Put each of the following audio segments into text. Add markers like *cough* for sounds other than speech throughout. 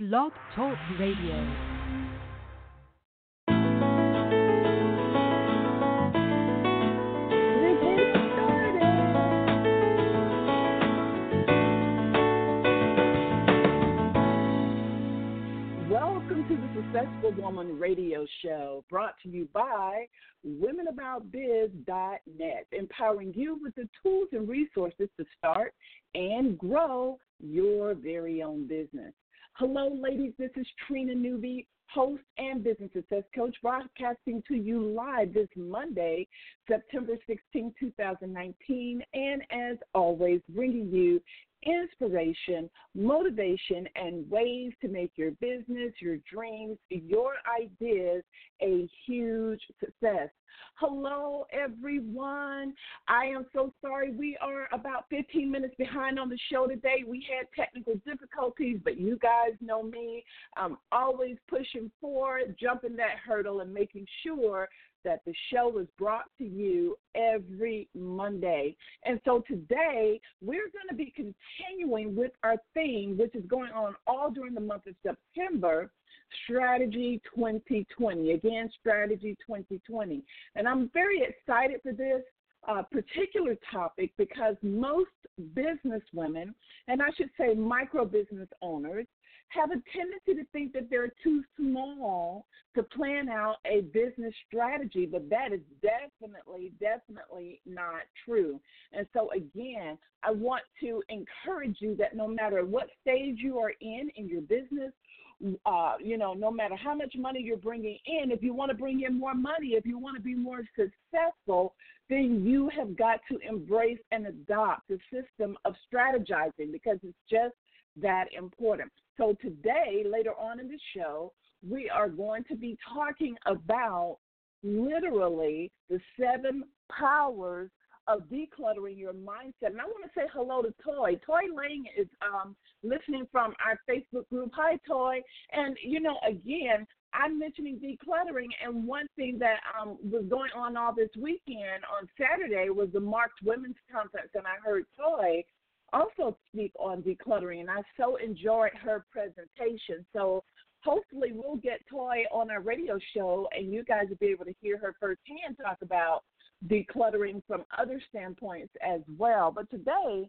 Blog Talk Radio. Welcome to the Successful Woman Radio Show, brought to you by WomenAboutBiz.net, empowering you with the tools and resources to start and grow your very own business. Hello, ladies. This is Trina Newby, host and business success coach, broadcasting to you live this Monday, September 16, 2019, and as always, bringing you inspiration, motivation, and ways to make your business, your dreams, your ideas a huge success. Hello, everyone. I am so sorry. We are about 15 minutes behind on the show today. We had technical difficulties, but you guys know me. I'm always pushing forward, jumping that hurdle, and making sure that the show is brought to you every Monday. And so today we're going to be continuing with our theme, which is going on all during the month of September. Strategy 2020. Again, Strategy 2020. And I'm very excited for this uh, particular topic because most business women, and I should say micro business owners, have a tendency to think that they're too small to plan out a business strategy, but that is definitely, definitely not true. And so, again, I want to encourage you that no matter what stage you are in in your business, uh, you know, no matter how much money you're bringing in, if you want to bring in more money, if you want to be more successful, then you have got to embrace and adopt the system of strategizing because it's just that important. So, today, later on in the show, we are going to be talking about literally the seven powers of decluttering your mindset. And I want to say hello to Toy. Toy Lang is um, listening from our Facebook group. Hi, Toy. And, you know, again, I'm mentioning decluttering, and one thing that um, was going on all this weekend on Saturday was the Marked Women's Conference, and I heard Toy also speak on decluttering, and I so enjoyed her presentation. So hopefully we'll get Toy on our radio show, and you guys will be able to hear her firsthand talk about decluttering from other standpoints as well. But today,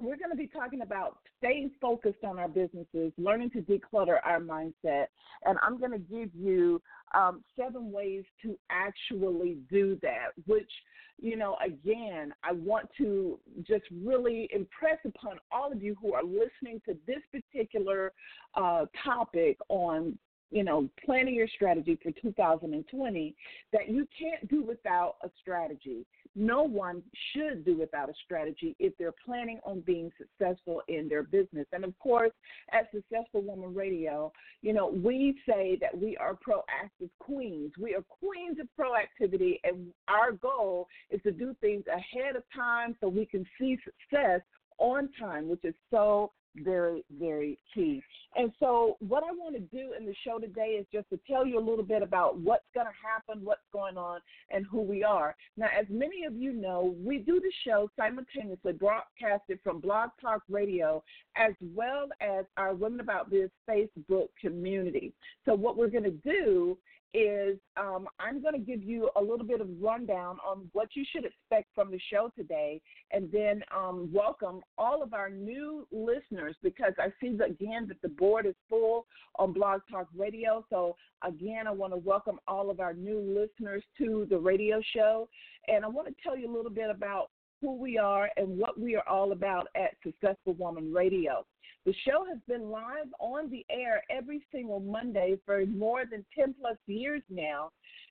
we're going to be talking about staying focused on our businesses, learning to declutter our mindset, and I'm going to give you um, seven ways to actually do that, which you know, again, I want to just really impress upon all of you who are listening to this particular uh, topic on you know, planning your strategy for 2020 that you can't do without a strategy. No one should do without a strategy if they're planning on being successful in their business. And of course, at Successful Woman Radio, you know, we say that we are proactive queens. We are queens of proactivity, and our goal is to do things ahead of time so we can see success on time, which is so very, very key. And so, what I want to do in the show today is just to tell you a little bit about what's going to happen, what's going on, and who we are. Now, as many of you know, we do the show simultaneously broadcasted from Blog Talk Radio as well as our Women About Biz Facebook community. So, what we're going to do is um, I'm going to give you a little bit of rundown on what you should expect from the show today, and then um, welcome all of our new listeners because I see that, again that the board is full on Blog Talk Radio. So again, I want to welcome all of our new listeners to the radio show, and I want to tell you a little bit about who we are and what we are all about at Successful Woman Radio. The show has been live on the air every single Monday for more than 10 plus years now.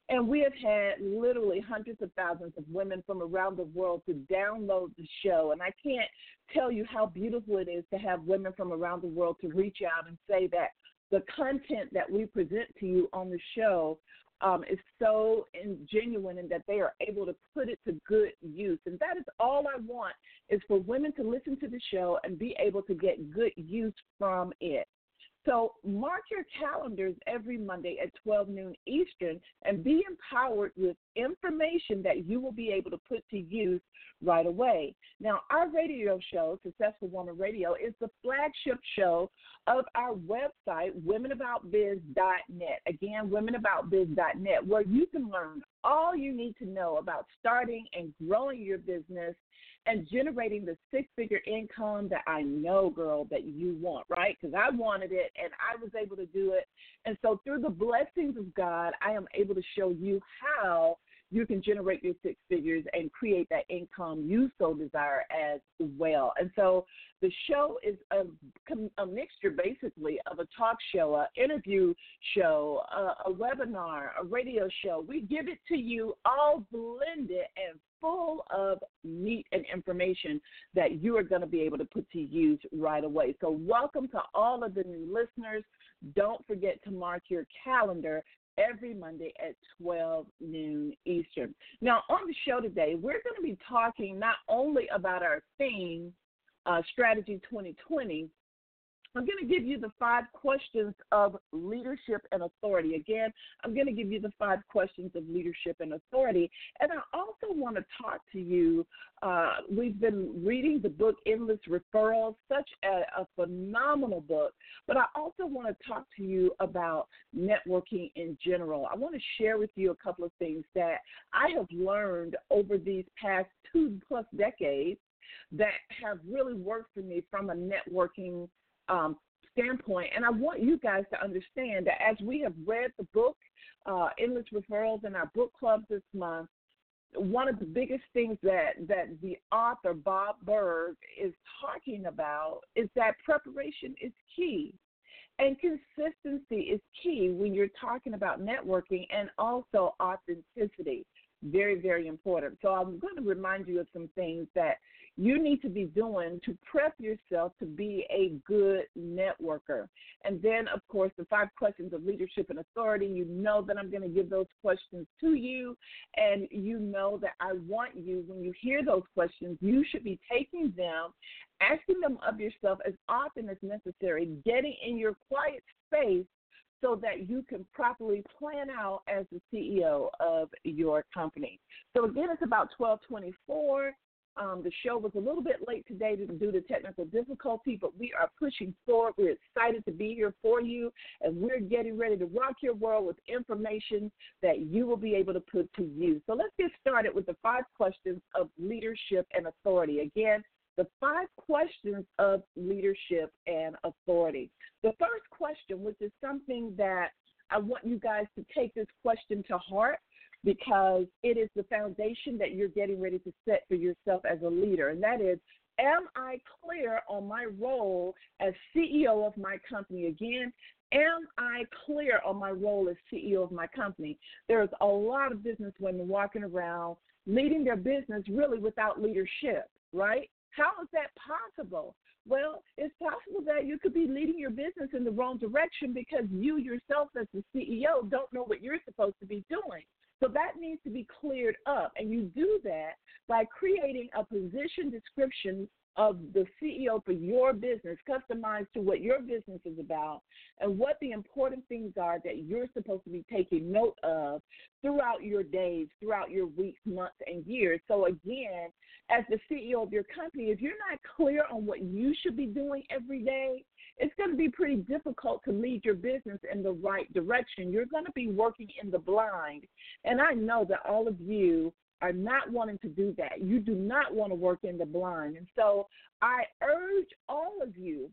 And we have had literally hundreds of thousands of women from around the world to download the show. And I can't tell you how beautiful it is to have women from around the world to reach out and say that the content that we present to you on the show um, is so genuine and that they are able to put it to good use. And that is all I want is for women to listen to the show and be able to get good use from it. So mark your calendars every Monday at 12 noon Eastern and be empowered with information that you will be able to put to use right away. Now, our radio show, Successful Woman Radio, is the flagship show of our website, womenaboutbiz.net. Again, womenaboutbiz.net, where you can learn all you need to know about starting and growing your business and generating the six figure income that I know, girl, that you want, right? Because I wanted it and I was able to do it. And so, through the blessings of God, I am able to show you how you can generate your six figures and create that income you so desire as well. And so the show is a, a mixture basically of a talk show, an interview show, a, a webinar, a radio show. We give it to you all blended and full of meat and information that you are going to be able to put to use right away. So, welcome to all of the new listeners. Don't forget to mark your calendar every Monday at 12 noon Eastern. Now, on the show today, we're going to be talking not only about our theme, uh, Strategy 2020, I'm going to give you the five questions of leadership and authority. Again, I'm going to give you the five questions of leadership and authority. And I also want to talk to you. Uh, we've been reading the book Endless Referrals, such a, a phenomenal book. But I also want to talk to you about networking in general. I want to share with you a couple of things that I have learned over these past two plus decades that have really worked for me from a networking um, standpoint. And I want you guys to understand that as we have read the book, uh, Endless Referrals, in our book club this month, one of the biggest things that, that the author, Bob Burg, is talking about is that preparation is key. And consistency is key when you're talking about networking and also authenticity. Very, very important. So I'm going to remind you of some things that you need to be doing to prep yourself to be a good networker. And then, of course, the five questions of leadership and authority. You know that I'm going to give those questions to you, and you know that I want you, when you hear those questions, you should be taking them, asking them of yourself as often as necessary, getting in your quiet space so that you can properly plan out as the CEO of your company. So again, it's about 1224. Um, the show was a little bit late today due to technical difficulty, but we are pushing forward. We're excited to be here for you, and we're getting ready to rock your world with information that you will be able to put to use. So let's get started with the five questions of leadership and authority. Again, the five questions of leadership and authority. The first question, which is something that I want you guys to take this question to heart because it is the foundation that you're getting ready to set for yourself as a leader. And that is, am I clear on my role as CEO of my company? Again, am I clear on my role as CEO of my company? There's a lot of business women walking around leading their business really without leadership, right? How is that possible? Well, it's possible that you could be leading your business in the wrong direction because you yourself, as the CEO, don't know what you're supposed to be doing. So that needs to be cleared up. And you do that by creating a position description of the CEO for your business, customized to what your business is about and what the important things are that you're supposed to be taking note of throughout your days, throughout your weeks, months, and years. So, again, as the CEO of your company, if you're not clear on what you should be doing every day, it's going to be pretty difficult to lead your business in the right direction. You're going to be working in the blind. And I know that all of you are not wanting to do that. You do not want to work in the blind. And so I urge all of you,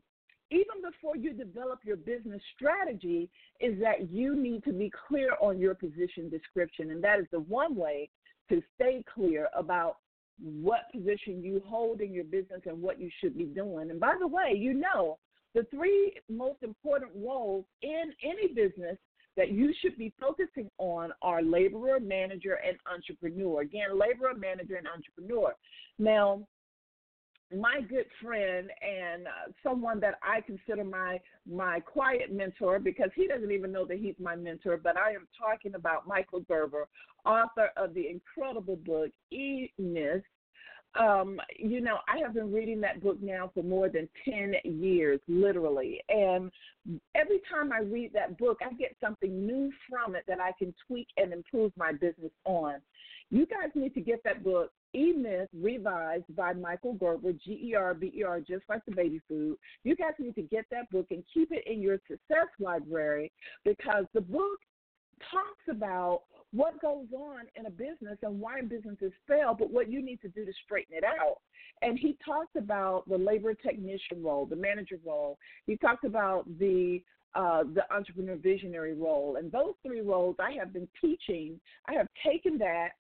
even before you develop your business strategy, is that you need to be clear on your position description. And that is the one way to stay clear about what position you hold in your business and what you should be doing. And by the way, you know, the three most important roles in any business that you should be focusing on are laborer, manager, and entrepreneur. Again, laborer, manager, and entrepreneur. Now, my good friend and uh, someone that I consider my my quiet mentor because he doesn't even know that he's my mentor, but I am talking about Michael Gerber, author of the incredible book E Myth um, you know, I have been reading that book now for more than 10 years, literally. And every time I read that book, I get something new from it that I can tweak and improve my business on. You guys need to get that book, E Myth Revised by Michael Gerber, G E R B E R, just like the baby food. You guys need to get that book and keep it in your success library because the book talks about what goes on in a business and why businesses fail, but what you need to do to straighten it out. And he talked about the labor technician role, the manager role. He talked about the uh, the entrepreneur visionary role, and those three roles I have been teaching. I have taken that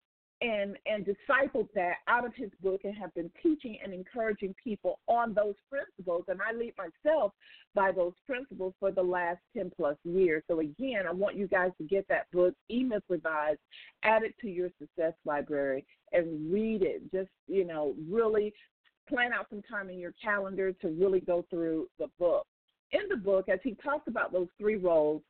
and and discipled that out of his book and have been teaching and encouraging people on those principles and I lead myself by those principles for the last 10 plus years. So again, I want you guys to get that book, E-Myth Revised, add it to your success library and read it. Just, you know, really plan out some time in your calendar to really go through the book. In the book, as he talks about those three roles,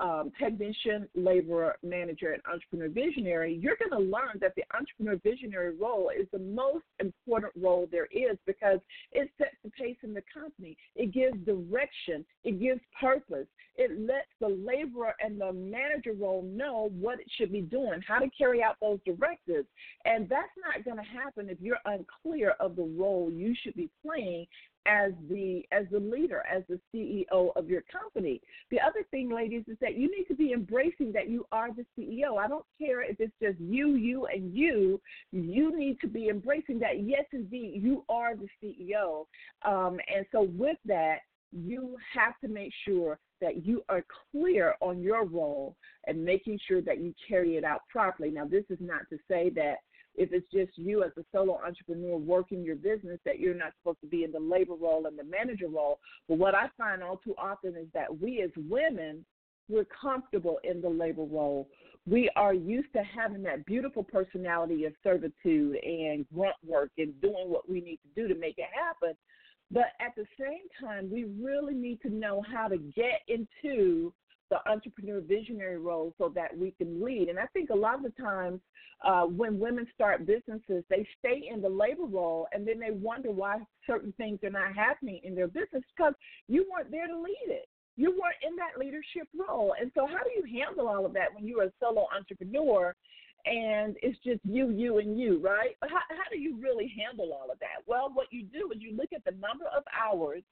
um, technician, laborer, manager, and entrepreneur visionary, you're going to learn that the entrepreneur visionary role is the most important role there is because it sets the pace in the company. It gives direction. It gives purpose. It lets the laborer and the manager role know what it should be doing, how to carry out those directives. And that's not going to happen if you're unclear of the role you should be playing as the as the leader, as the CEO of your company. The other thing, ladies, is that you need to be embracing that you are the CEO. I don't care if it's just you, you, and you. You need to be embracing that. Yes, indeed, you are the CEO. Um, and so, with that, you have to make sure that you are clear on your role and making sure that you carry it out properly. Now, this is not to say that if it's just you as a solo entrepreneur working your business that you're not supposed to be in the labor role and the manager role. But what I find all too often is that we as women, we're comfortable in the labor role. We are used to having that beautiful personality of servitude and grunt work and doing what we need to do to make it happen. But at the same time, we really need to know how to get into the entrepreneur visionary role so that we can lead. And I think a lot of the times uh, when women start businesses, they stay in the labor role and then they wonder why certain things are not happening in their business because you weren't there to lead it. You weren't in that leadership role. And so, how do you handle all of that when you're a solo entrepreneur and it's just you, you, and you, right? How, how do you really handle all of that? Well, what you do is you look at the number of hours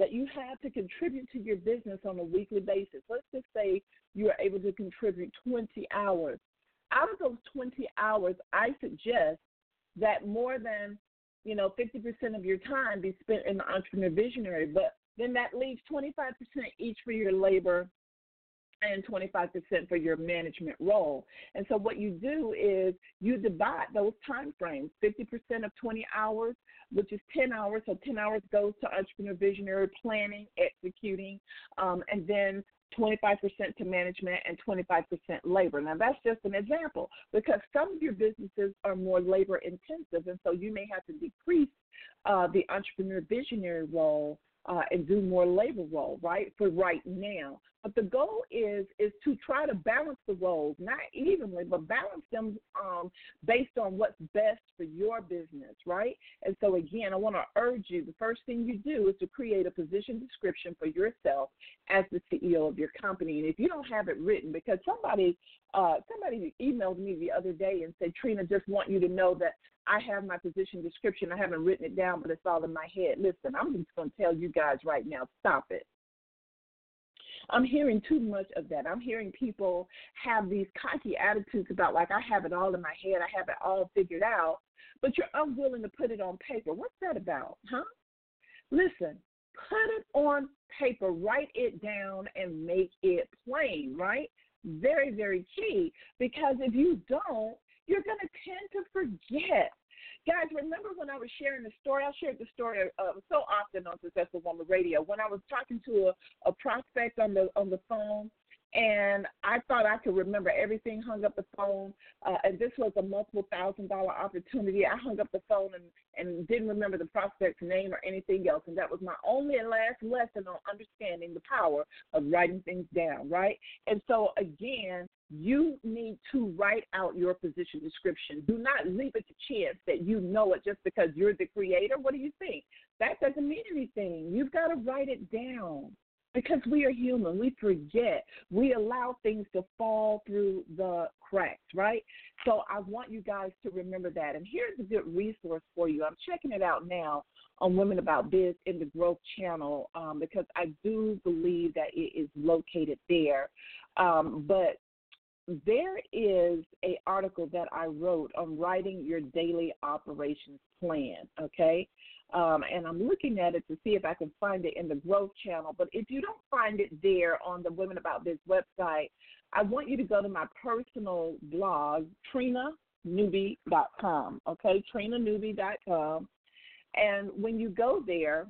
that you have to contribute to your business on a weekly basis. Let's just say you are able to contribute 20 hours. Out of those 20 hours, I suggest that more than you know 50% of your time be spent in the entrepreneur visionary, but then that leaves 25% each for your labor and 25% for your management role. And so what you do is you divide those time frames. 50% of 20 hours, which is 10 hours. So 10 hours goes to entrepreneur visionary planning, executing, um, and then 25% to management and 25% labor. Now, that's just an example because some of your businesses are more labor intensive, and so you may have to decrease uh, the entrepreneur visionary role uh, and do more labor role, right? For right now. But the goal is is to try to balance the roles, not evenly, but balance them um, based on what's best for your business, right? And so again, I want to urge you: the first thing you do is to create a position description for yourself as the CEO of your company. And if you don't have it written, because somebody uh, somebody emailed me the other day and said, Trina, just want you to know that I have my position description. I haven't written it down, but it's all in my head. Listen, I'm just going to tell you guys right now stop it. I'm hearing too much of that. I'm hearing people have these cocky attitudes about, like, I have it all in my head, I have it all figured out, but you're unwilling to put it on paper. What's that about, huh? Listen, put it on paper, write it down, and make it plain, right? Very, very key because if you don't, you're going to tend to forget. Guys, remember when I was sharing the story? I shared the story uh, so often on Successful Woman Radio. When I was talking to a, a prospect on the on the phone, and I thought I could remember everything. Hung up the phone, uh, and this was a multiple thousand dollar opportunity. I hung up the phone and and didn't remember the prospect's name or anything else, and that was my only and last lesson on understanding the power of writing things down. Right, and so again, you need to write out your position description. Do not leave it to chance that you know it just because you're the creator. What do you think? That doesn't mean anything. You've got to write it down because we are human. We forget. We allow things to fall through the cracks, right? So I want you guys to remember that. And here's a good resource for you. I'm checking it out now on Women About Biz in the Growth Channel um, because I do believe that it is located there. Um, but there is a article that I wrote on writing your daily operations plan. Okay, um, and I'm looking at it to see if I can find it in the Growth Channel. But if you don't find it there on the Women About Biz website, I want you to go to my personal blog, trinanewby.com. Okay, trinanewby.com. And when you go there,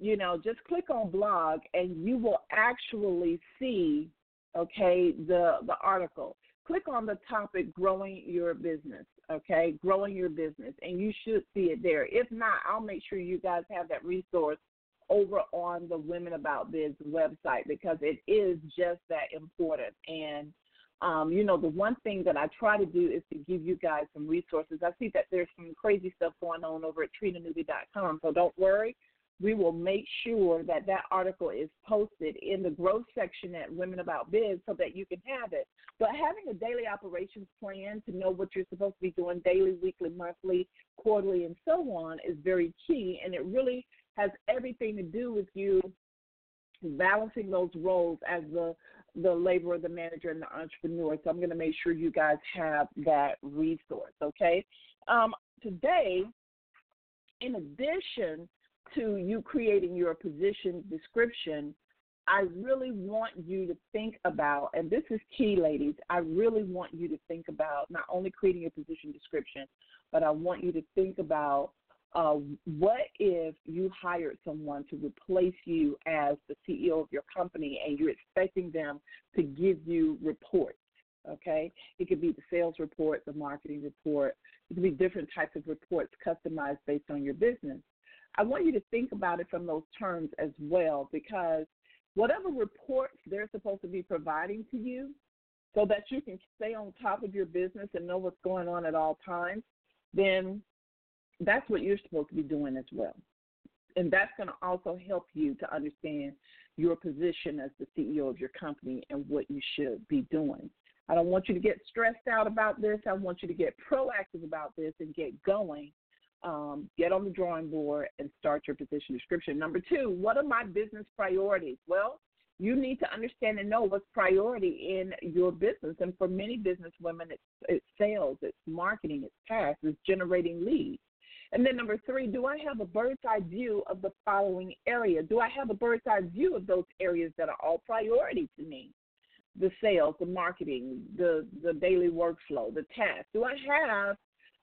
you know, just click on blog and you will actually see, okay, the the article. Click on the topic growing your business okay, growing your business, and you should see it there. If not, I'll make sure you guys have that resource over on the Women About Biz website because it is just that important. And um, you know, the one thing that I try to do is to give you guys some resources. I see that there's some crazy stuff going on over at trinanewby.com, so don't worry we will make sure that that article is posted in the growth section at Women About Biz so that you can have it. But having a daily operations plan to know what you're supposed to be doing daily, weekly, monthly, quarterly, and so on is very key. And it really has everything to do with you balancing those roles as the the laborer, the manager, and the entrepreneur. So I'm going to make sure you guys have that resource. Okay. Um, today, in addition to you creating your position description, I really want you to think about, and this is key, ladies, I really want you to think about not only creating your position description, but I want you to think about uh, what if you hired someone to replace you as the CEO of your company and you're expecting them to give you reports? Okay, it could be the sales report, the marketing report, it could be different types of reports customized based on your business. I want you to think about it from those terms as well because whatever reports they're supposed to be providing to you so that you can stay on top of your business and know what's going on at all times, then that's what you're supposed to be doing as well. And that's going to also help you to understand your position as the CEO of your company and what you should be doing. I don't want you to get stressed out about this. I want you to get proactive about this and get going um, get on the drawing board and start your position description. Number two, what are my business priorities? Well, you need to understand and know what's priority in your business. And for many business women, it's, it's sales, it's marketing, it's tasks, it's generating leads. And then number three, do I have a bird's eye view of the following area? Do I have a bird's eye view of those areas that are all priority to me? The sales, the marketing, the the daily workflow, the tasks. Do I have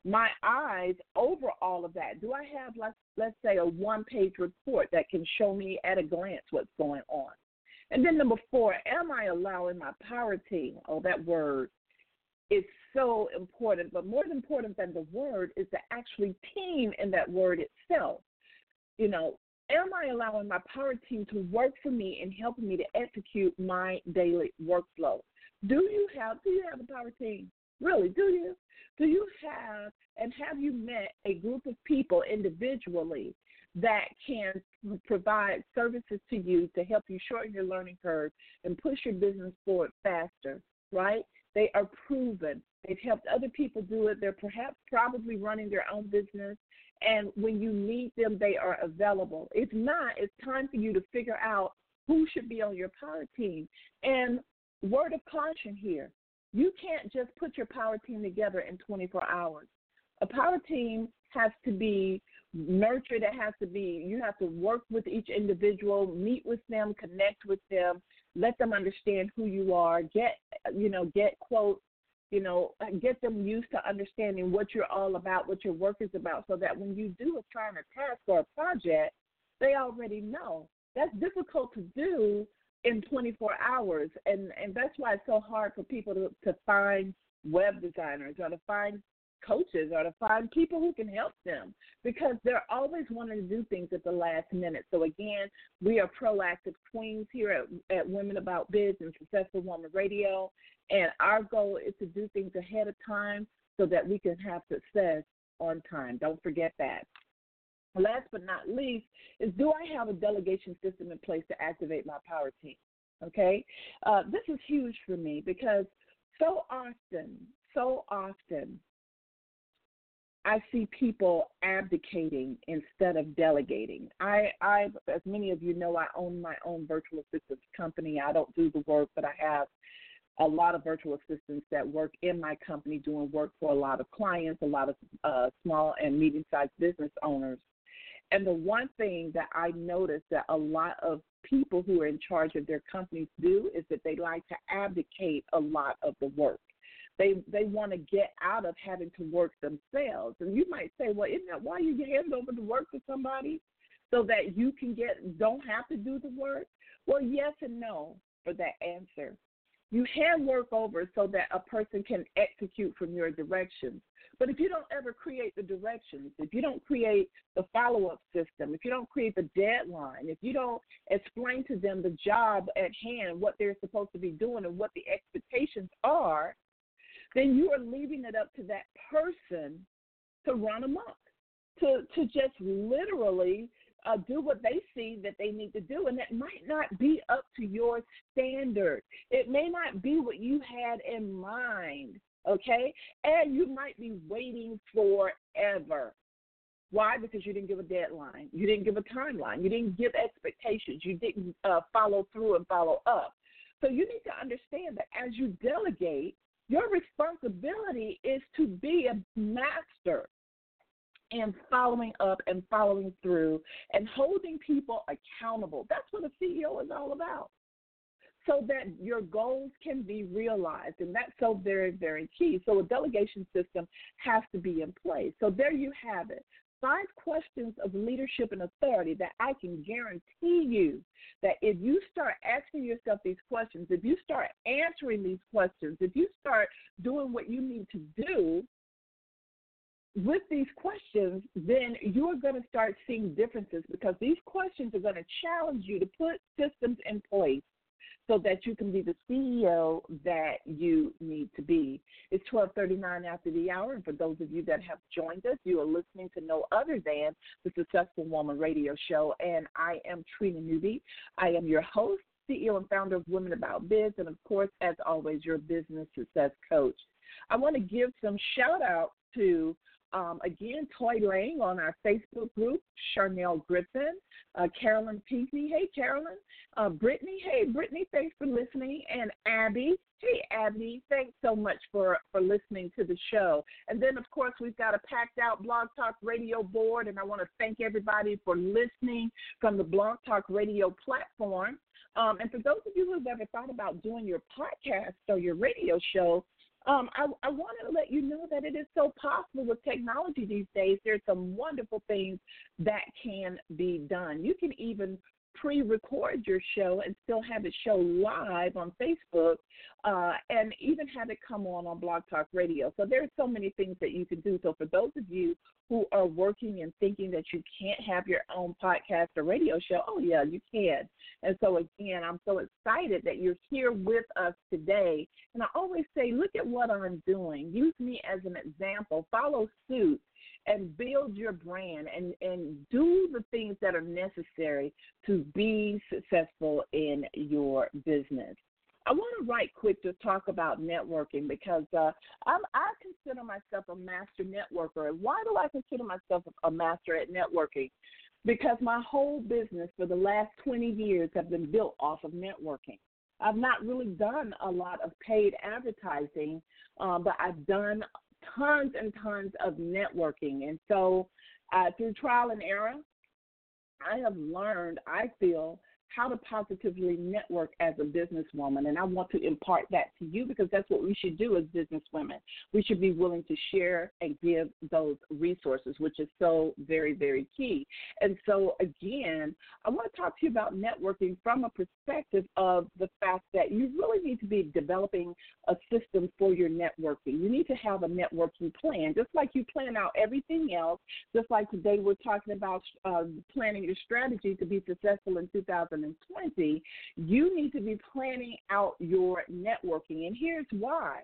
my eyes over all of that? Do I have, let's, let's say, a one page report that can show me at a glance what's going on? And then number four, am I allowing my power team? Oh, that word is so important. But more important than the word is the actually team in that word itself. You know, am I allowing my power team to work for me and helping me to execute my daily workflow? Do you have do you have a power team? Really, do you? Do you have and have you met a group of people individually that can provide services to you to help you shorten your learning curve and push your business forward faster, right? They are proven. They've helped other people do it. They're perhaps probably running their own business. And when you need them, they are available. If not, it's time for you to figure out who should be on your power team. And word of caution here you can't just put your power team together in 24 hours. A power team has to be nurtured. It has to be, you have to work with each individual, meet with them, connect with them, let them understand who you are, get, you know, get quotes, you know, get them used to understanding what you're all about, what your work is about, so that when you do assign a task or a project, they already know. That's difficult to do in 24 hours. And, and that's why it's so hard for people to, to find web designers or to find coaches or to find people who can help them because they're always wanting to do things at the last minute. So again, we are proactive queens here at, at Women About Biz and Successful Woman Radio, and our goal is to do things ahead of time so that we can have success on time. Don't forget that. Last but not least is do I have a delegation system in place to activate my power team? Okay, uh, this is huge for me because so often, so often, I see people abdicating instead of delegating. I, I, as many of you know, I own my own virtual assistance company. I don't do the work, but I have a lot of virtual assistants that work in my company doing work for a lot of clients, a lot of uh, small and medium sized business owners. And the one thing that I notice that a lot of people who are in charge of their companies do is that they like to abdicate a lot of the work. They they want to get out of having to work themselves. And you might say, well, isn't that why you hand over the work to somebody so that you can get don't have to do the work? Well, yes and no for that answer. You hand work over so that a person can execute from your directions. But if you don't ever create the directions, if you don't create the follow up system, if you don't create the deadline, if you don't explain to them the job at hand, what they're supposed to be doing, and what the expectations are, then you are leaving it up to that person to run amok, to, to just literally uh, do what they see that they need to do. And that might not be up to your standard, it may not be what you had in mind okay? And you might be waiting forever. Why? Because you didn't give a deadline. You didn't give a timeline. You didn't give expectations. You didn't uh, follow through and follow up. So you need to understand that as you delegate, your responsibility is to be a master in following up and following through and holding people accountable. That's what a CEO is all about so that your goals can be realized. And that's so very, very key. So a delegation system has to be in place. So there you have it. Five questions of leadership and authority that I can guarantee you that if you start asking yourself these questions, if you start answering these questions, if you start doing what you need to do, with these questions, then you're going to start seeing differences because these questions are going to challenge you to put systems in place so that you can be the CEO that you need to be. It's 12:39 after the hour, and for those of you that have joined us, you are listening to no other than the Successful Woman Radio Show, and I am Trina Newby. I am your host, CEO, and founder of Women About Biz, and of course, as always, your business success coach. I want to give some shout out to um, again, Toy Lang on our Facebook group, Charnel Griffin, uh, Carolyn Pinckney, hey Carolyn, uh, Brittany, hey Brittany, thanks for listening, and Abby, hey Abby, thanks so much for for listening to the show. And then of course we've got a packed out Blog Talk Radio board, and I want to thank everybody for listening from the Blog Talk Radio platform. Um, and for those of you who've ever thought about doing your podcast or your radio show, um, I, I wanted to let you know that it is so possible with technology these days. There's some wonderful things that can be done. You can even pre-record your show and still have it show live on Facebook, uh, and even have it come on on Blog Talk Radio. So there's so many things that you can do. So for those of you who are working and thinking that you can't have your own podcast or radio show, oh yeah, you can. And so again, I'm so excited that you're here with us today. And I always say, look at what I'm doing. Use me as an example. Follow suit and build your brand and, and do the things that are necessary to be successful in your business. I want to right quick to talk about networking because uh, I consider myself a master networker. And why do I consider myself a master at networking? Because my whole business for the last 20 years have been built off of networking. I've not really done a lot of paid advertising, um, but I've done tons and tons of networking. And so, uh, through trial and error, I have learned, I feel, how to positively network as a businesswoman. And I want to impart that to you because that's what we should do as businesswomen. We should be willing to share and give those resources, which is so very, very key. And so, again, I want to talk to you about networking from a perspective of the fact that you really need to be developing a system for your networking. You need to have a networking plan, just like you plan out everything else, just like today we're talking about uh, planning your strategy to be successful in 2020. You need to be planning out your networking. And here's why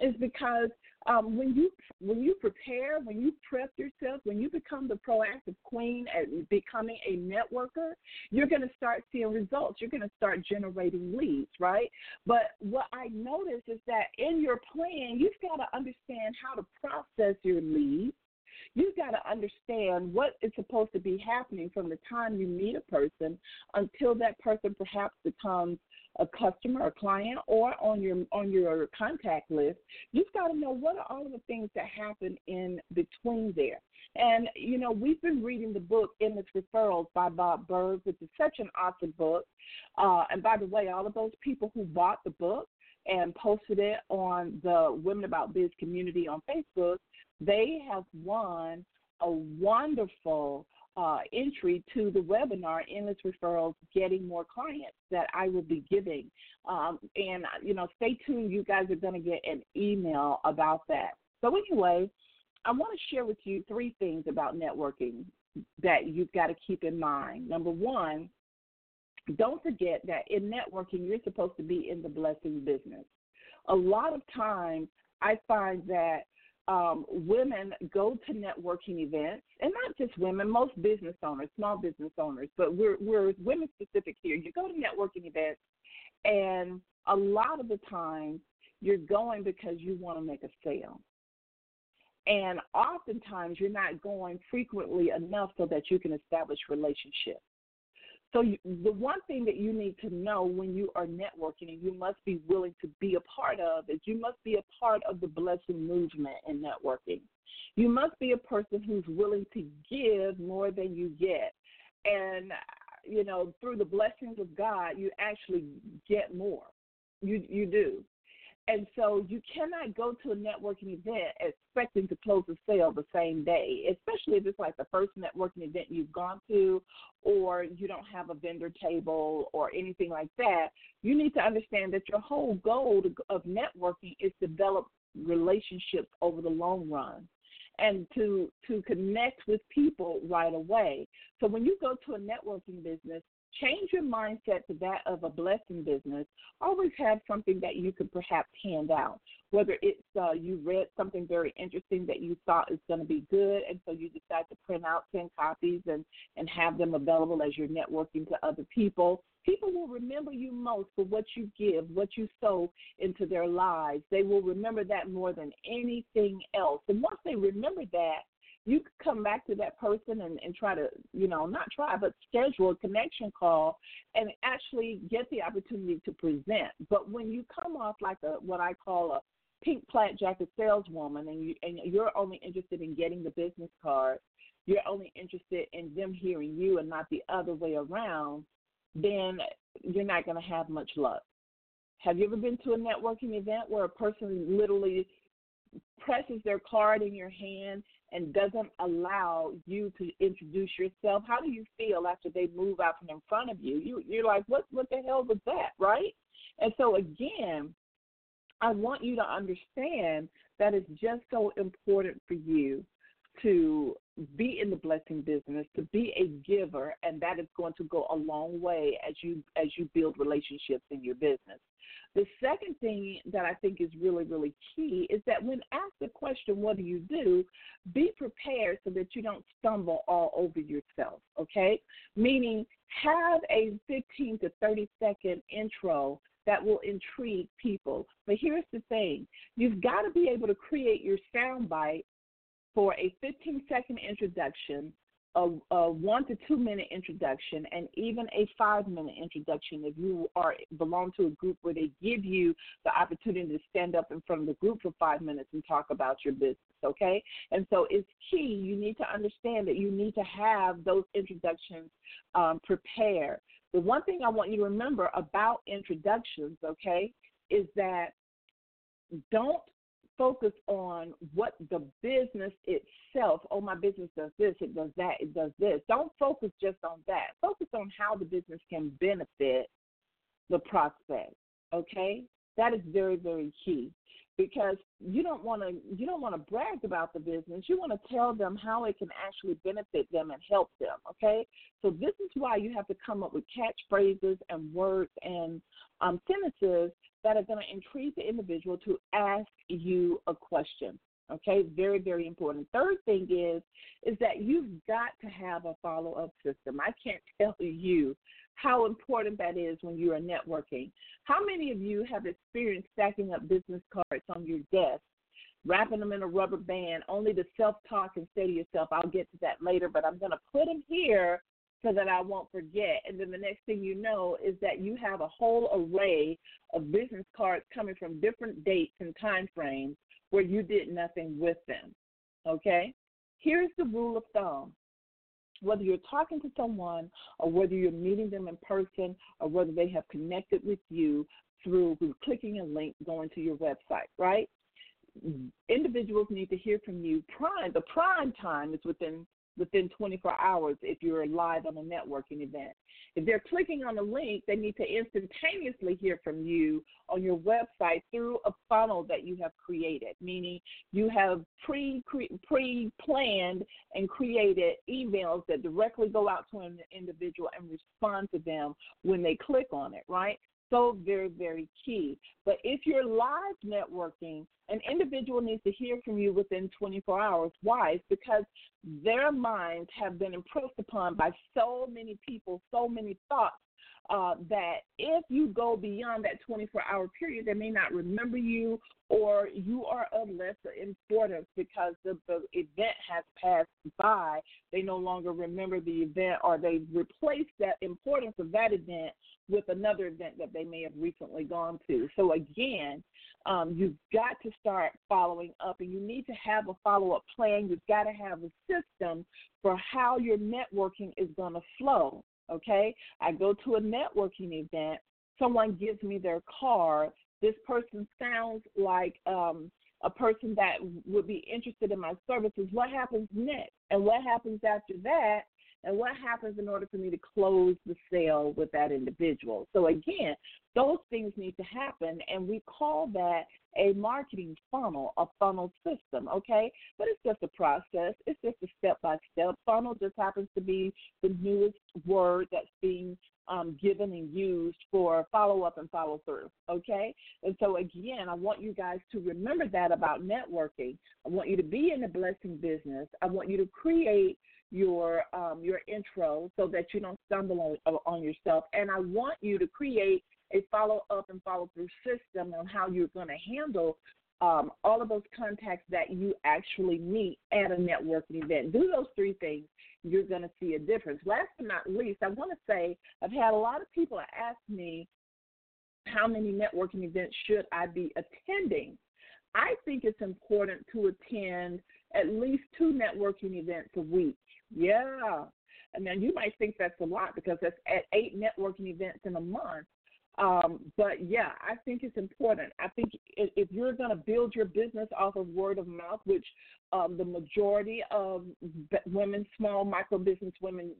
is because um, when you when you prepare, when you prep yourself, when you become the proactive queen at becoming a networker, you're going to start seeing results. You're going to start generating leads, right? But what I notice is that in your plan, you've got to understand how to process your leads You've got to understand what is supposed to be happening from the time you meet a person until that person perhaps becomes a customer, a client, or on your on your contact list. You've got to know what are all of the things that happen in between there. And you know, we've been reading the book Endless Referrals by Bob Burg, which is such an awesome book. Uh, and by the way, all of those people who bought the book and posted it on the Women About Biz community on Facebook, they have won a wonderful uh, entry to the webinar, Endless Referrals, Getting More Clients, that I will be giving. Um, and, you know, stay tuned. You guys are going to get an email about that. So, anyway, I want to share with you three things about networking that you've got to keep in mind. Number one, don't forget that in networking, you're supposed to be in the blessing business. A lot of times, I find that um, women go to networking events, and not just women, most business owners, small business owners, but we're we're women specific here. You go to networking events, and a lot of the times you're going because you want to make a sale. And oftentimes you're not going frequently enough so that you can establish relationships. So, you, the one thing that you need to know when you are networking and you must be willing to be a part of is you must be a part of the blessing movement in networking. You must be a person who's willing to give more than you get. And, you know, through the blessings of God, you actually get more. You, you do. And so you cannot go to a networking event expecting to close a sale the same day, especially if it's like the first networking event you've gone to or you don't have a vendor table or anything like that. You need to understand that your whole goal of networking is to develop relationships over the long run and to to connect with people right away. So when you go to a networking business, change your mindset to that of a blessing business. Always have something that you could perhaps hand out. Whether it's uh, you read something very interesting that you thought is going to be good, and so you decide to print out 10 copies and, and have them available as you're networking to other people. People will remember you most for what you give, what you sow into their lives. They will remember that more than anything else. And once they remember that, you could come back to that person and, and try to, you know, not try, but schedule a connection call and actually get the opportunity to present. But when you come off like a what I call a pink plaid jacket saleswoman and you and you're only interested in getting the business card, you're only interested in them hearing you and not the other way around, then you're not going to have much luck. Have you ever been to a networking event where a person literally presses their card in your hand and doesn't allow you to introduce yourself, how do you feel after they move out from in front of you? You you're like, what what the hell was that, right? And so again, I want you to understand that it's just so important for you to be in the blessing business, to be a giver, and that is going to go a long way as you as you build relationships in your business. The second thing that I think is really, really key is that when asked the question, what do you do? Be prepared so that you don't stumble all over yourself, okay? Meaning, have a 15 to 30 second intro that will intrigue people. But here's the thing you've got to be able to create your soundbite for a 15 second introduction a, a, one to two minute introduction and even a five minute introduction if you are belong to a group where they give you the opportunity to stand up in front of the group for five minutes and talk about your business okay? And so it's key you need to understand that you need to have those introductions um, prepared. The one thing I want you to remember about introductions, okay, is that don't focus on what the business itself, oh, my business does this, it does that, it does this. Don't focus just on that. Focus on how the business can benefit the prospect, okay? That is very, very key because you don't want to you don't want to brag about the business you want to tell them how it can actually benefit them and help them okay so this is why you have to come up with catchphrases and words and um, sentences that are going to intrigue the individual to ask you a question okay? Very very important. Third thing is is that you've got to have a follow-up system. I can't *laughs* tell you how important that is when you are networking. How many of you have experienced stacking up business cards on your desk, wrapping them in a rubber band, only to self talk and say to yourself, I'll get to that later, but I'm going to put them here so that I won't forget. And then the next thing you know is that you have a whole array of business cards coming from different dates and time frames where you did nothing with them. Okay? Here's the rule of thumb whether you're talking to someone or whether you're meeting them in person or whether they have connected with you through clicking a link going to your website, right? Individuals need to hear from you. Prime, the prime time is within within 24 hours if you're live on a networking event. If they're clicking on a link, they need to instantaneously hear from you on your website through a funnel that you have created, meaning you have pre pre planned and created emails that directly go out to an individual and respond to them when they click on it, right? So very, very key. But if you're live networking, an individual needs to hear from you within 24 hours. Why? It's because their minds have been impressed upon by so many people, so many thoughts uh, that if you go beyond that 24 hour period, they may not remember you or you are of lesser importance because the, the event has passed by. They no longer remember the event or they replaced that importance of that event with another event that they may have recently gone to. So, again, um, you've got to start following up and you need to have a follow up plan. You've got to have a system for how your networking is going to flow okay? I go to a networking event, someone gives me their card. This person sounds like um, a person that would be interested in my services. What happens next? And what happens after that? And what happens in order for me to close the sale with that individual? So, again, those things need to happen, and we call that a marketing funnel, a funnel system, okay? But it's just a process. It's just a step by step. Funnel just happens to be the newest word that's being um, given and used for follow up and follow through, okay? And so, again, I want you guys to remember that about networking. I want you to be in the blessing business. I want you to create your um, your intro so that you don't stumble on, on yourself. And I want you to create a follow up and follow through system on how you're going to handle um, all of those contacts that you actually meet at a networking event. Do those three things, you're going to see a difference. Last but not least, I want to say I've had a lot of people ask me how many networking events should I be attending. I think it's important to attend at least two networking events a week. Yeah. And then you might think that's a lot because that's at eight networking events in a month. Um, but yeah, I think it's important. I think if, if you're going to build your business off of word of mouth, which um, the majority of women, small micro business women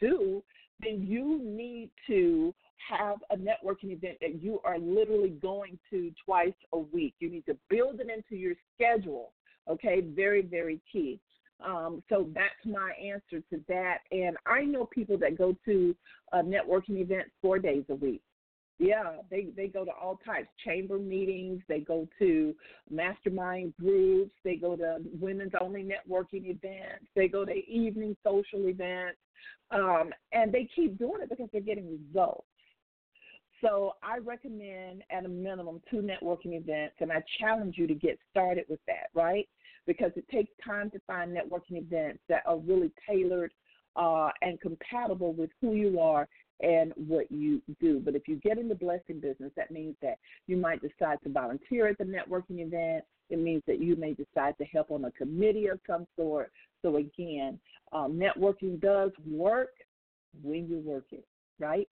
do, then you need to have a networking event that you are literally going to twice a week. You need to build it into your schedule. Okay, very, very key. Um, so that's my answer to that. And I know people that go to networking events four days a week. Yeah, they they go to all types chamber meetings. They go to mastermind groups. They go to women's only networking events. They go to evening social events, um, and they keep doing it because they're getting results. So I recommend at a minimum two networking events, and I challenge you to get started with that, right? Because it takes time to find networking events that are really tailored uh, and compatible with who you are and what you do. But if you get in the blessing business, that means that you might decide to volunteer at the networking event. It means that you may decide to help on a committee of some sort. So again, um, networking does work when you work it, right?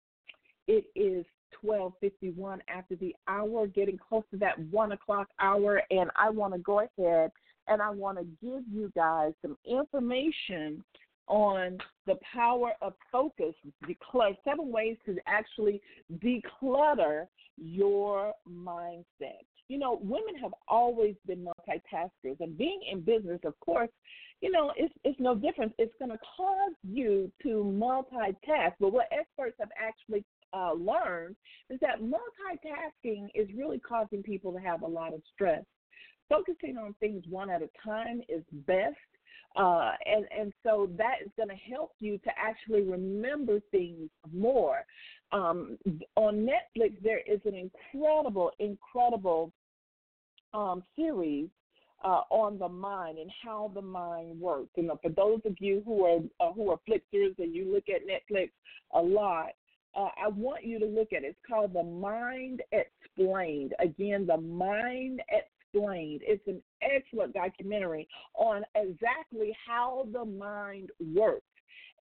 It is 12:51 after the hour, getting close to that one o'clock hour, and I want to go ahead and I want to give you guys some information on the power of focus. Declutter seven ways to actually declutter your mindset. You know, women have always been multitaskers, and being in business, of course, you know, it's it's no different. It's going to cause you to multitask. But what experts have actually uh, learned is that multitasking is really causing people to have a lot of stress. Focusing on things one at a time is best. Uh, and and so that is going to help you to actually remember things more. Um, on Netflix, there is an incredible, incredible um, series uh, on the mind and how the mind works. You know, for those of you who are uh, who are flickers and you look at Netflix a lot, uh, I want you to look at it. It's called The Mind Explained. Again, The Mind Explained. It's an excellent documentary on exactly how the mind works.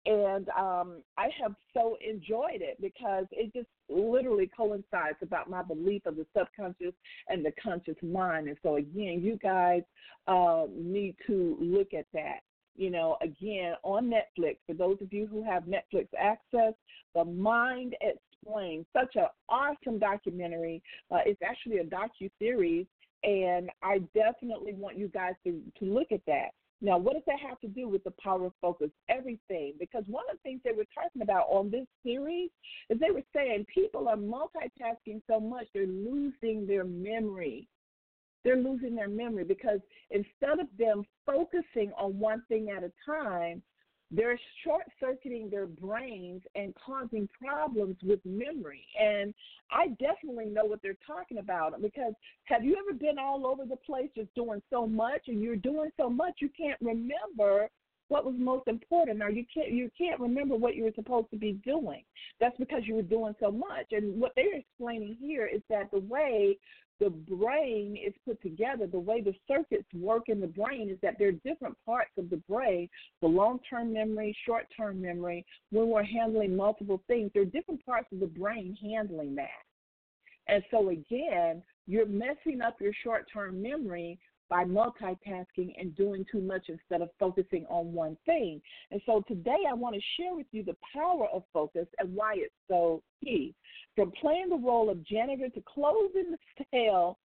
And um, I have so enjoyed it because it just literally coincides about my belief of the subconscious and the conscious mind. And so, again, you guys uh, need to look at that you know, again on Netflix. For those of you who have Netflix access, The Mind Explained, such an awesome documentary. Uh, it's actually a docu series, and I definitely want you guys to to look at that. Now, what does that have to do with the power of focus? Everything. Because one of the things they were talking about on this series is they were saying people are multitasking so much they're losing their memory they're losing their memory because instead of them focusing on one thing at a time, they're short circuiting their brains and causing problems with memory. And I definitely know what they're talking about because have you ever been all over the place just doing so much and you're doing so much you can't remember what was most important or you can't you can't remember what you were supposed to be doing. That's because you were doing so much. And what they're explaining here is that the way the brain is put together, the way the circuits work in the brain is that there are different parts of the brain, the long term memory, short term memory, when we're handling multiple things, there are different parts of the brain handling that. And so, again, you're messing up your short term memory by multitasking and doing too much instead of focusing on one thing. And so today I want to share with you the power of focus and why it's so key. From playing the role of janitor to closing the *laughs* sale,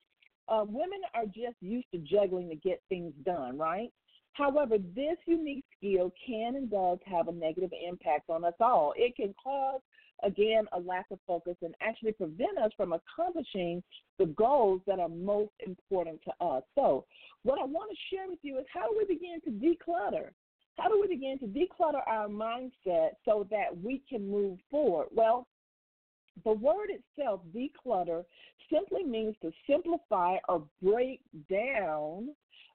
uh, women are just used to juggling to get things done, right? However, this unique skill can and does have a negative impact on us all. It can cause again, a lack of focus and actually prevent us from accomplishing the goals that are most important to us. So, what I want to share with you is how do we begin to declutter? How do we begin to declutter our mindset so that we can move forward? Well, the word itself, declutter, simply means to simplify or break down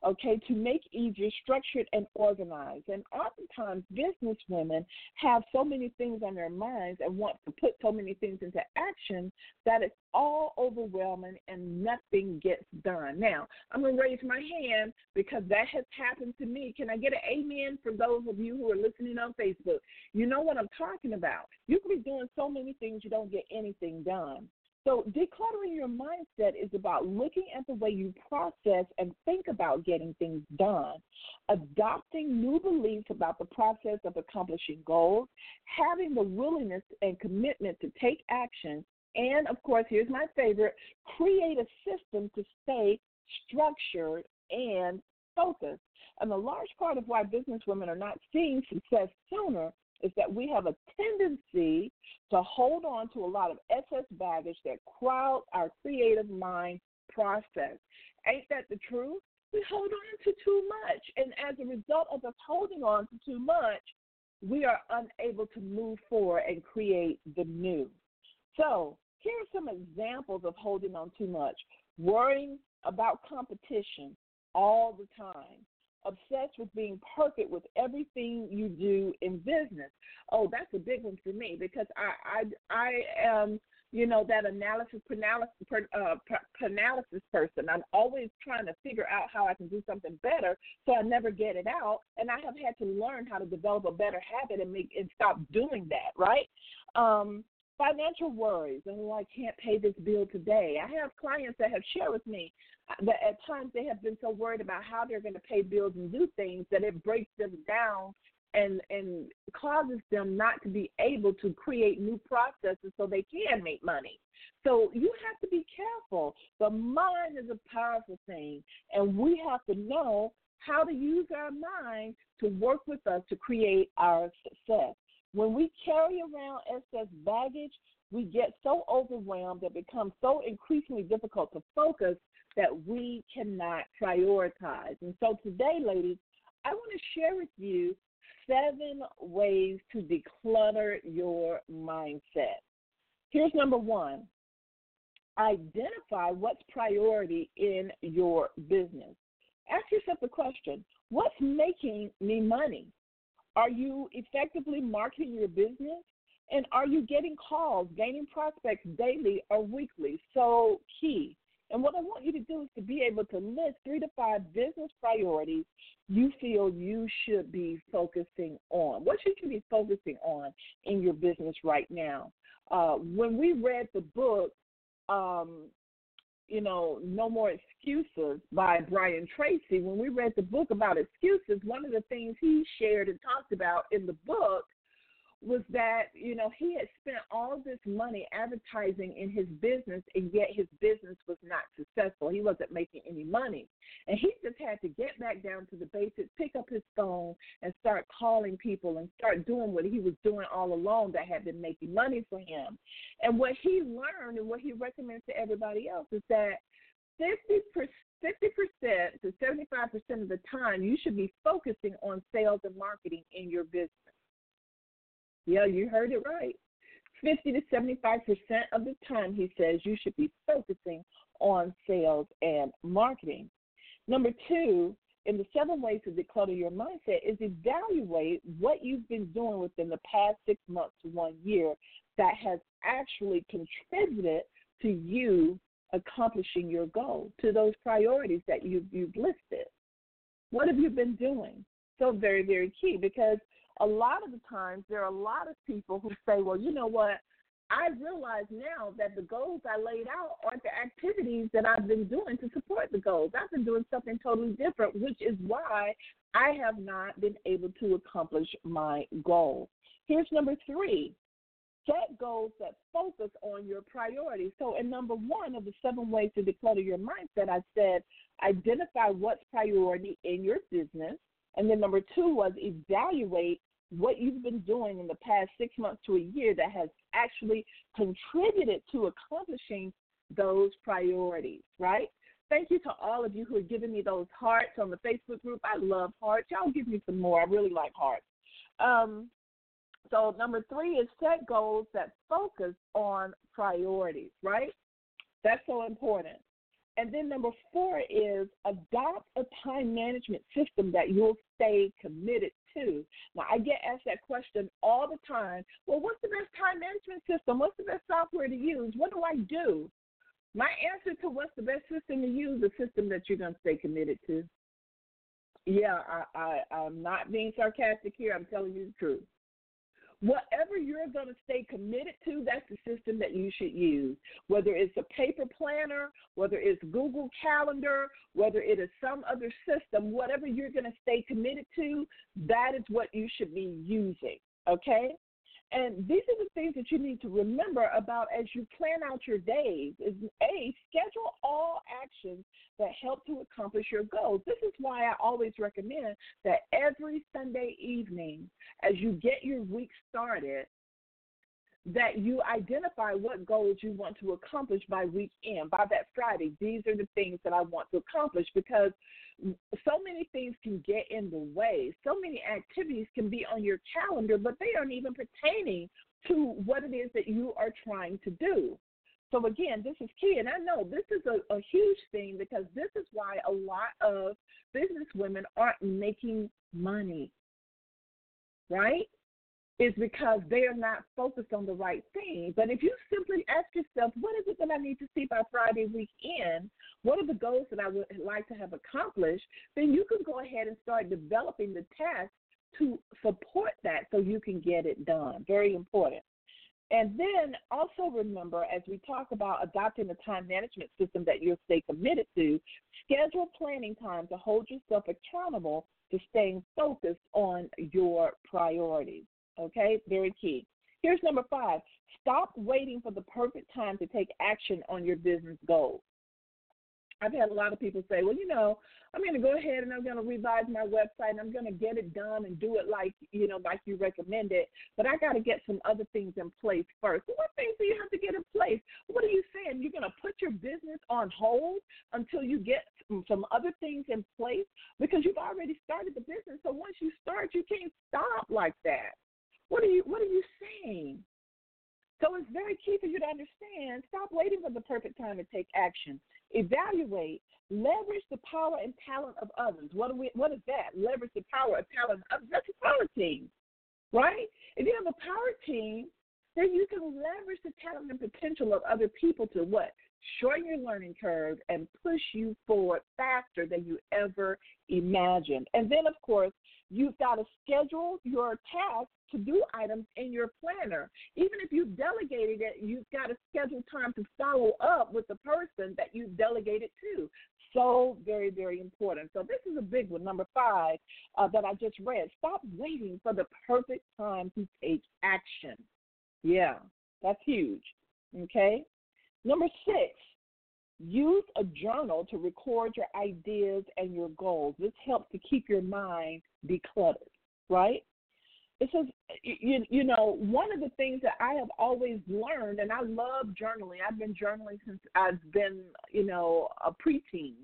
okay, to make easier, structured, and organized. And oftentimes, business women have so many things on their minds and want to put so many things into action that it's all overwhelming and nothing gets done. Now, I'm going to raise my hand because that has happened to me. Can I get an amen for those of you who are listening on Facebook? You know what I'm talking about. You can be doing so many things, you don't get anything done. So, decluttering your mindset is about looking at the way you process and think about getting things done, adopting new beliefs about the process of accomplishing goals, having the willingness and commitment to take action, and of course, here's my favorite create a system to stay structured and focused. And a large part of why businesswomen are not seeing success sooner is that we have a tendency to hold on to a lot of excess baggage that crowd our creative mind process. Ain't that the truth? We hold on to too much. And as a result of us holding on to too much, we are unable to move forward and create the new. So, here are some examples of holding on too much worrying about competition all the time, obsessed with being perfect with everything you do in business. Oh, that's a big one for me because I I I am you know that analysis paralysis uh, paralysis person. I'm always trying to figure out how I can do something better, so I never get it out. And I have had to learn how to develop a better habit and make and stop doing that. Right. Um, financial worries. And oh, I can't pay this bill today. I have clients that have shared with me uh, that at times they have been so worried about how they're going to pay bills and do things that it breaks them down and and causes them not to be able to create new processes so they can make money. So you have to be careful. The mind is a powerful thing, and we have to know how to use our mind to work with us to create our success. When we carry around excess baggage, we get so overwhelmed that it becomes so increasingly difficult to focus that we cannot prioritize. And so today, ladies, I want to share with you seven ways to declutter your mindset. Here's number one identify what's priority in your business. Ask yourself the question what's making me money? Are you effectively marketing your business? And are you getting calls, gaining prospects daily or weekly? So key. And what I want you to do is to be able to list three to five business priorities you feel you should be focusing on. What should you be focusing on in your business right now? Uh, when we read the book, um, you know, No More Excuses by Brian Tracy, when we read the book about excuses, one of the things he shared and talked about in the book was that you know he had spent all this money advertising in his business and yet his business was not successful. He wasn't making any money. And he just had to get back down to the basics pick up his phone and start calling people and start doing what he was doing all along that had been making money for him. And what he learned and what he recommends to everybody else is that 50 percent to 75% of the time, you should be focusing on sales and marketing in your business. Yeah, you heard it right. 50 to 75% of the time, he says, you should be focusing on sales and marketing. Number two, in the seven ways to declutter your mindset, is evaluate what you've been doing within the past six months to one year that has actually contributed to you accomplishing your goal, to those priorities that you've, you've listed. What have you been doing? So, very, very key because a lot of the times there are a lot of people who say, well, you know what? I realize now that the goals I laid out aren't the activities that I've been doing to support the goals. I've been doing something totally different, which is why I have not been able to accomplish my goal. Here's number three set goals that focus on your priorities. So, in number one of the seven ways to declutter your mindset, I said identify what's priority in your business. And then number two was evaluate what you've been doing in the past six months to a year that has actually contributed to accomplishing those priorities, right? Thank you to all of you who are giving me those hearts on the Facebook group. I love hearts. Y'all give me some more. I really like hearts. Um, so, number three is set goals that focus on priorities, right? That's so important. And then number four is adopt a time management system that you'll stay committed to. Now, I get asked that question all the time. Well, what's the best time management system? What's the best software to use? What do I do? My answer to what's the best system to use is a system that you're going to stay committed to. Yeah, I, I, I'm not being sarcastic here. I'm telling you the truth. Whatever you're going to stay committed to, that's the system that you should use. Whether it's a paper planner, whether it's Google Calendar, whether it is some other system, whatever you're going to stay committed to, that is what you should be using. Okay? And these are the things that you need to remember about as you plan out your days is A, schedule all actions that help to accomplish your goals. This is why I always recommend that every Sunday evening, as you get your week started, that you identify what goals you want to accomplish by weekend, by that Friday. These are the things that I want to accomplish because so many things can get in the way. So many activities can be on your calendar, but they aren't even pertaining to what it is that you are trying to do. So again, this is key, and I know this is a, a huge thing because this is why a lot of business women aren't making money, right? Is because they are not focused on the right thing. But if you simply ask yourself, what is it that I need to see by Friday weekend? What are the goals that I would like to have accomplished? Then you can go ahead and start developing the tasks to support that so you can get it done. Very important. And then also remember, as we talk about adopting the time management system that you'll stay committed to, schedule planning time to hold yourself accountable to staying focused on your priorities. Okay, very key. Here's number five stop waiting for the perfect time to take action on your business goals. I've had a lot of people say, well, you know, I'm going to go ahead and I'm going to revise my website and I'm going to get it done and do it like, you know, like you recommended, but I got to get some other things in place first. What things do you have to get in place? What are you saying? You're going to put your business on hold until you get some other things in place because you've already started the business. So once you start, you can't stop like that. What are you what are you saying? So it's very key for you to understand. Stop waiting for the perfect time to take action. Evaluate, leverage the power and talent of others. What, we, what is that? Leverage the power and talent of others. That's a power team, right? If you have a power team, then you can leverage the talent and potential of other people to what? Shorten your learning curve and push you forward faster than you ever imagined. And then, of course, you've got to schedule your tasks to do items in your planner. Even if you've delegated it, you've got to schedule time to follow up with the person that you delegated to. So very, very important. So this is a big one, number five, uh, that I just read. Stop waiting for the perfect time to take action. Yeah, that's huge. Okay. Number six, use a journal to record your ideas and your goals. This helps to keep your mind decluttered, right? it says you, you know one of the things that i have always learned and i love journaling i've been journaling since i've been you know a preteen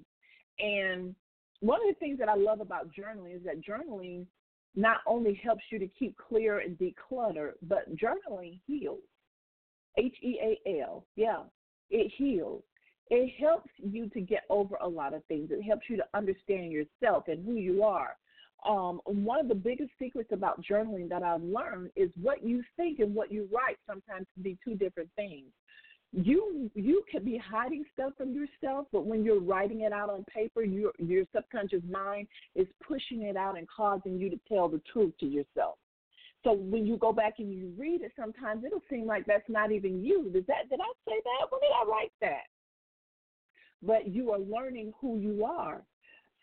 and one of the things that i love about journaling is that journaling not only helps you to keep clear and declutter but journaling heals h e a l yeah it heals it helps you to get over a lot of things it helps you to understand yourself and who you are um, one of the biggest secrets about journaling that I've learned is what you think and what you write sometimes can be two different things. You you could be hiding stuff from yourself, but when you're writing it out on paper, your your subconscious mind is pushing it out and causing you to tell the truth to yourself. So when you go back and you read it, sometimes it'll seem like that's not even you. Did that did I say that? When did I write that? But you are learning who you are.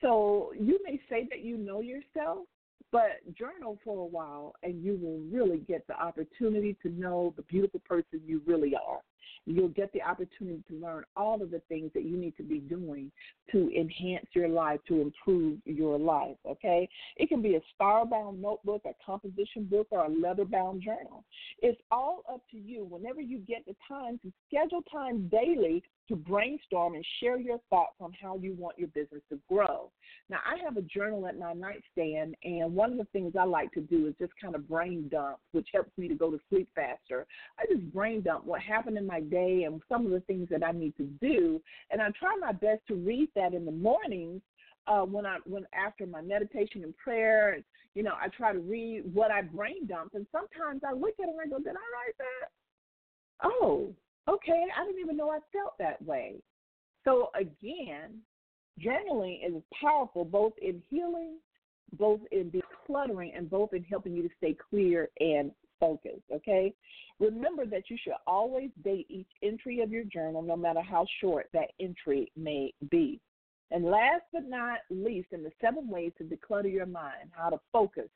So you may say that you know yourself, but journal for a while and you will really get the opportunity to know the beautiful person you really are. You'll get the opportunity to learn all of the things that you need to be doing to enhance your life, to improve your life, okay? It can be a star bound notebook, a composition book, or a leather bound journal. It's all up to you. Whenever you get the time to schedule time daily to brainstorm and share your thoughts on how you want your business to grow. Now, I have a journal at my nightstand, and one of the things I like to do is just kind of brain dump, which helps me to go to sleep faster. I just brain dump what happened in my day and some of the things that I need to do, and I try my best to read that in the mornings uh, when I when after my meditation and prayer, And, you know, I try to read what I brain dump, and sometimes I look at it and I go, "Did I write that?" Oh, okay, I didn't even know I felt that way. So again, journaling is powerful both in healing, both in decluttering, and both in helping you to stay clear and focused. Okay, remember that you should always date each entry of your journal, no matter how short that entry may be. And last but not least, in the seven ways to declutter your mind, how to focus,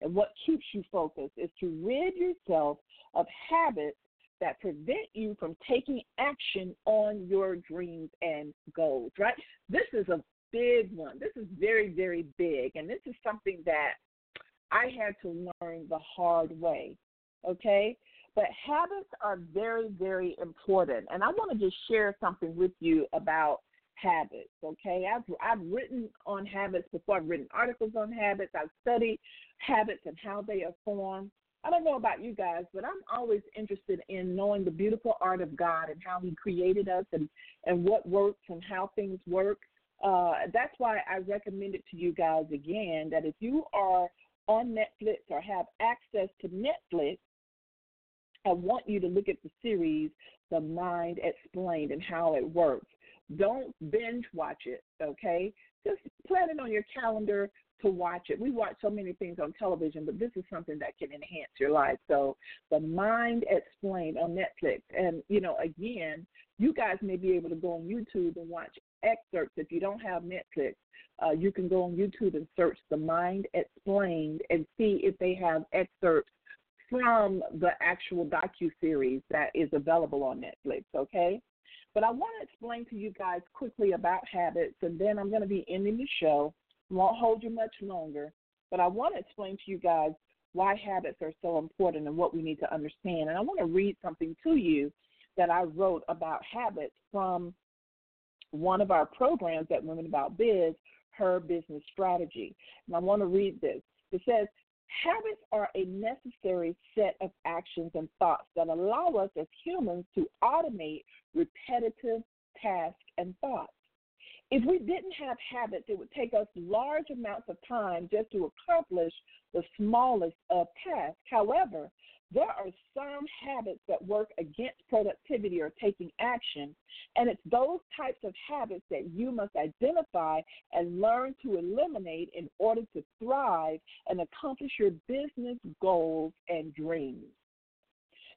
and what keeps you focused is to rid yourself of habits that prevent you from taking action on your dreams and goals, right? This is a big one. This is very, very big. And this is something that I had to learn the hard way, okay? But habits are very, very important. And I want to just share something with you about habits, okay? I've, I've written on habits before, I've written articles on habits, I've studied habits and how they are formed. I don't know about you guys, but I'm always interested in knowing the beautiful art of God and how He created us and, and what works and how things work. Uh, that's why I recommend it to you guys again that if you are on Netflix or have access to Netflix, I want you to look at the series The Mind Explained and how it works. Don't binge watch it, okay? Just plan it on your calendar to watch it. We watch so many things on television, but this is something that can enhance your life. So, The Mind Explained on Netflix. And, you know, again, you guys may be able to go on YouTube and watch excerpts. If you don't have Netflix, uh, you can go on YouTube and search The Mind Explained and see if they have excerpts from the actual docu series that is available on Netflix. Okay, but I want to explain to you guys quickly about habits, and then I'm going to be ending the show. Won't hold you much longer, but I want to explain to you guys why habits are so important and what we need to understand. And I want to read something to you that I wrote about habits from one of our programs at Women About Biz, her business strategy. And I want to read this. It says, Habits are a necessary set of actions and thoughts that allow us as humans to automate repetitive tasks and thoughts. If we didn't have habits, it would take us large amounts of time just to accomplish the smallest of tasks. However, there are some habits that work against productivity or taking action, and it's those types of habits that you must identify and learn to eliminate in order to thrive and accomplish your business goals and dreams.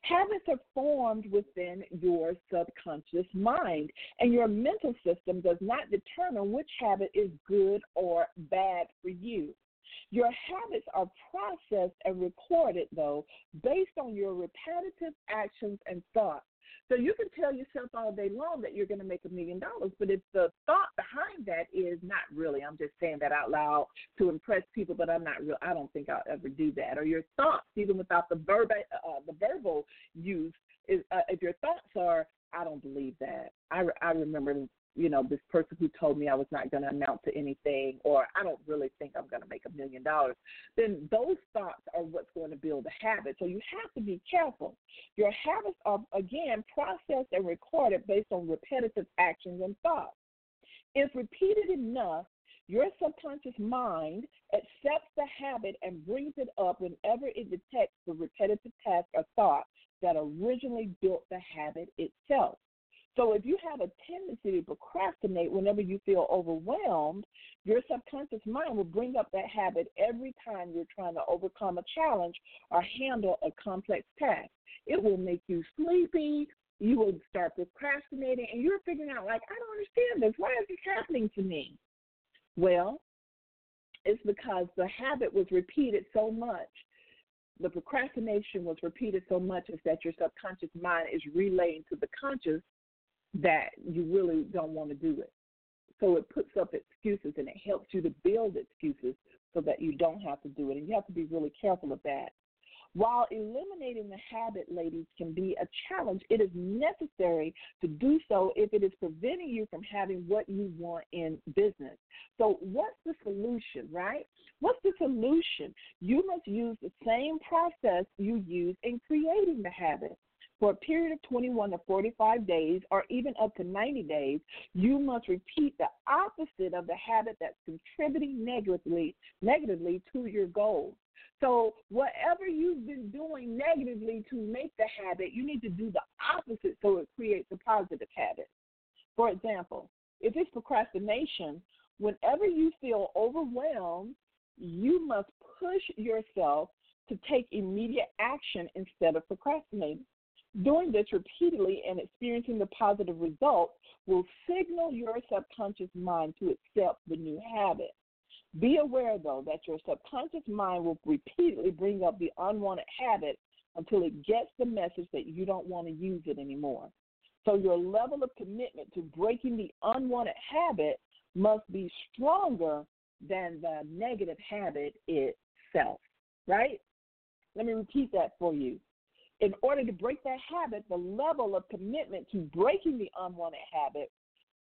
Habits are formed within your subconscious mind, and your mental system does not determine which habit is good or bad for you. Your habits are processed and recorded, though, based on your repetitive actions and thoughts. So you can tell yourself all day long that you're going to make a million dollars, but if the thought behind that is not really, I'm just saying that out loud to impress people, but I'm not real. I don't think I'll ever do that. Or your thoughts, even without the verb, uh, the verbal use, is uh, if your thoughts are, I don't believe that. I re- I remember you know, this person who told me I was not going to amount to anything, or I don't really think I'm going to make a million dollars, then those thoughts are what's going to build a habit. So you have to be careful. Your habits are, again, processed and recorded based on repetitive actions and thoughts. If repeated enough, your subconscious mind accepts the habit and brings it up whenever it detects the repetitive task or thought that originally built the habit itself. So if you have a tendency to procrastinate whenever you feel overwhelmed, your subconscious mind will bring up that habit every time you're trying to overcome a challenge or handle a complex task. It will make you sleepy. You will start procrastinating, and you're figuring out, like, I don't understand this. Why is this happening to me? Well, it's because the habit was repeated so much the procrastination was repeated so much is that your subconscious mind is relaying to the conscious that you really don't want to do it. So it puts up excuses and it helps you to build excuses so that you don't have to do it. And you have to be really careful of that. While eliminating the habit, ladies, can be a challenge, it is necessary to do so if it is preventing you from having what you want in business. So, what's the solution, right? What's the solution? You must use the same process you use in creating the habit for a period of 21 to 45 days or even up to 90 days, you must repeat the opposite of the habit that's contributing negatively negatively to your goals. So, whatever you've been doing negatively to make the habit, you need to do the opposite so it creates a positive habit. For example, if it's procrastination, whenever you feel overwhelmed, you must push yourself to take immediate action instead of procrastinating. Doing this repeatedly and experiencing the positive results will signal your subconscious mind to accept the new habit. Be aware, though, that your subconscious mind will repeatedly bring up the unwanted habit until it gets the message that you don't want to use it anymore. So, your level of commitment to breaking the unwanted habit must be stronger than the negative habit itself, right? Let me repeat that for you in order to break that habit, the level of commitment to breaking the unwanted habit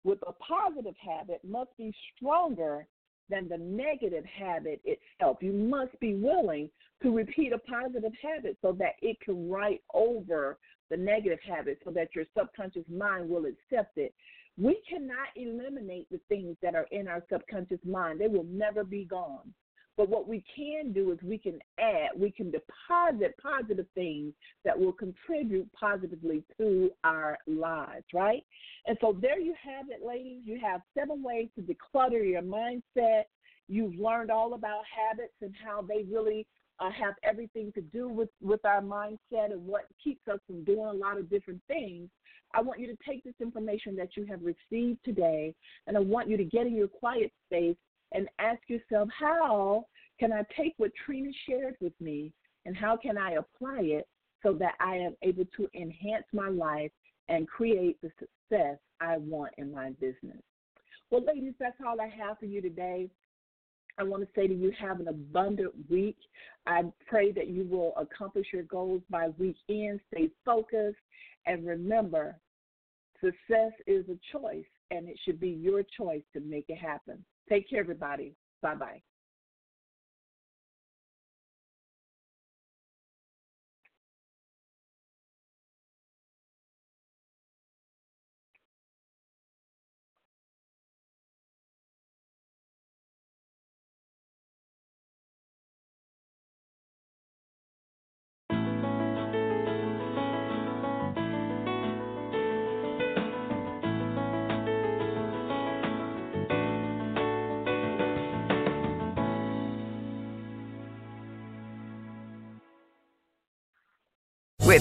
with a positive habit must be stronger than the negative habit itself. You must be willing to repeat a positive habit so that it can write over the negative habit so that your subconscious mind will accept it. We cannot eliminate the things that are in our subconscious mind, they will never be gone. But what we can do is we can add, we can deposit positive things that will contribute positively to our lives, right? And so there you have it, ladies. You have seven ways to declutter your mindset. You've learned all about habits and how they really uh, have everything to do with, with our mindset and what keeps us from doing a lot of different things. I want you to take this information that you have received today and I want you to get in your quiet space and ask yourself, how can I take what Trina shared with me and how can I apply it so that I am able to enhance my life and create the success I want in my business? Well, ladies, that's all I have for you today. I want to say to you, have an abundant week. I pray that you will accomplish your goals by weekend. Stay focused. And remember, success is a choice, and it should be your choice to make it happen. Take care, everybody. Bye bye.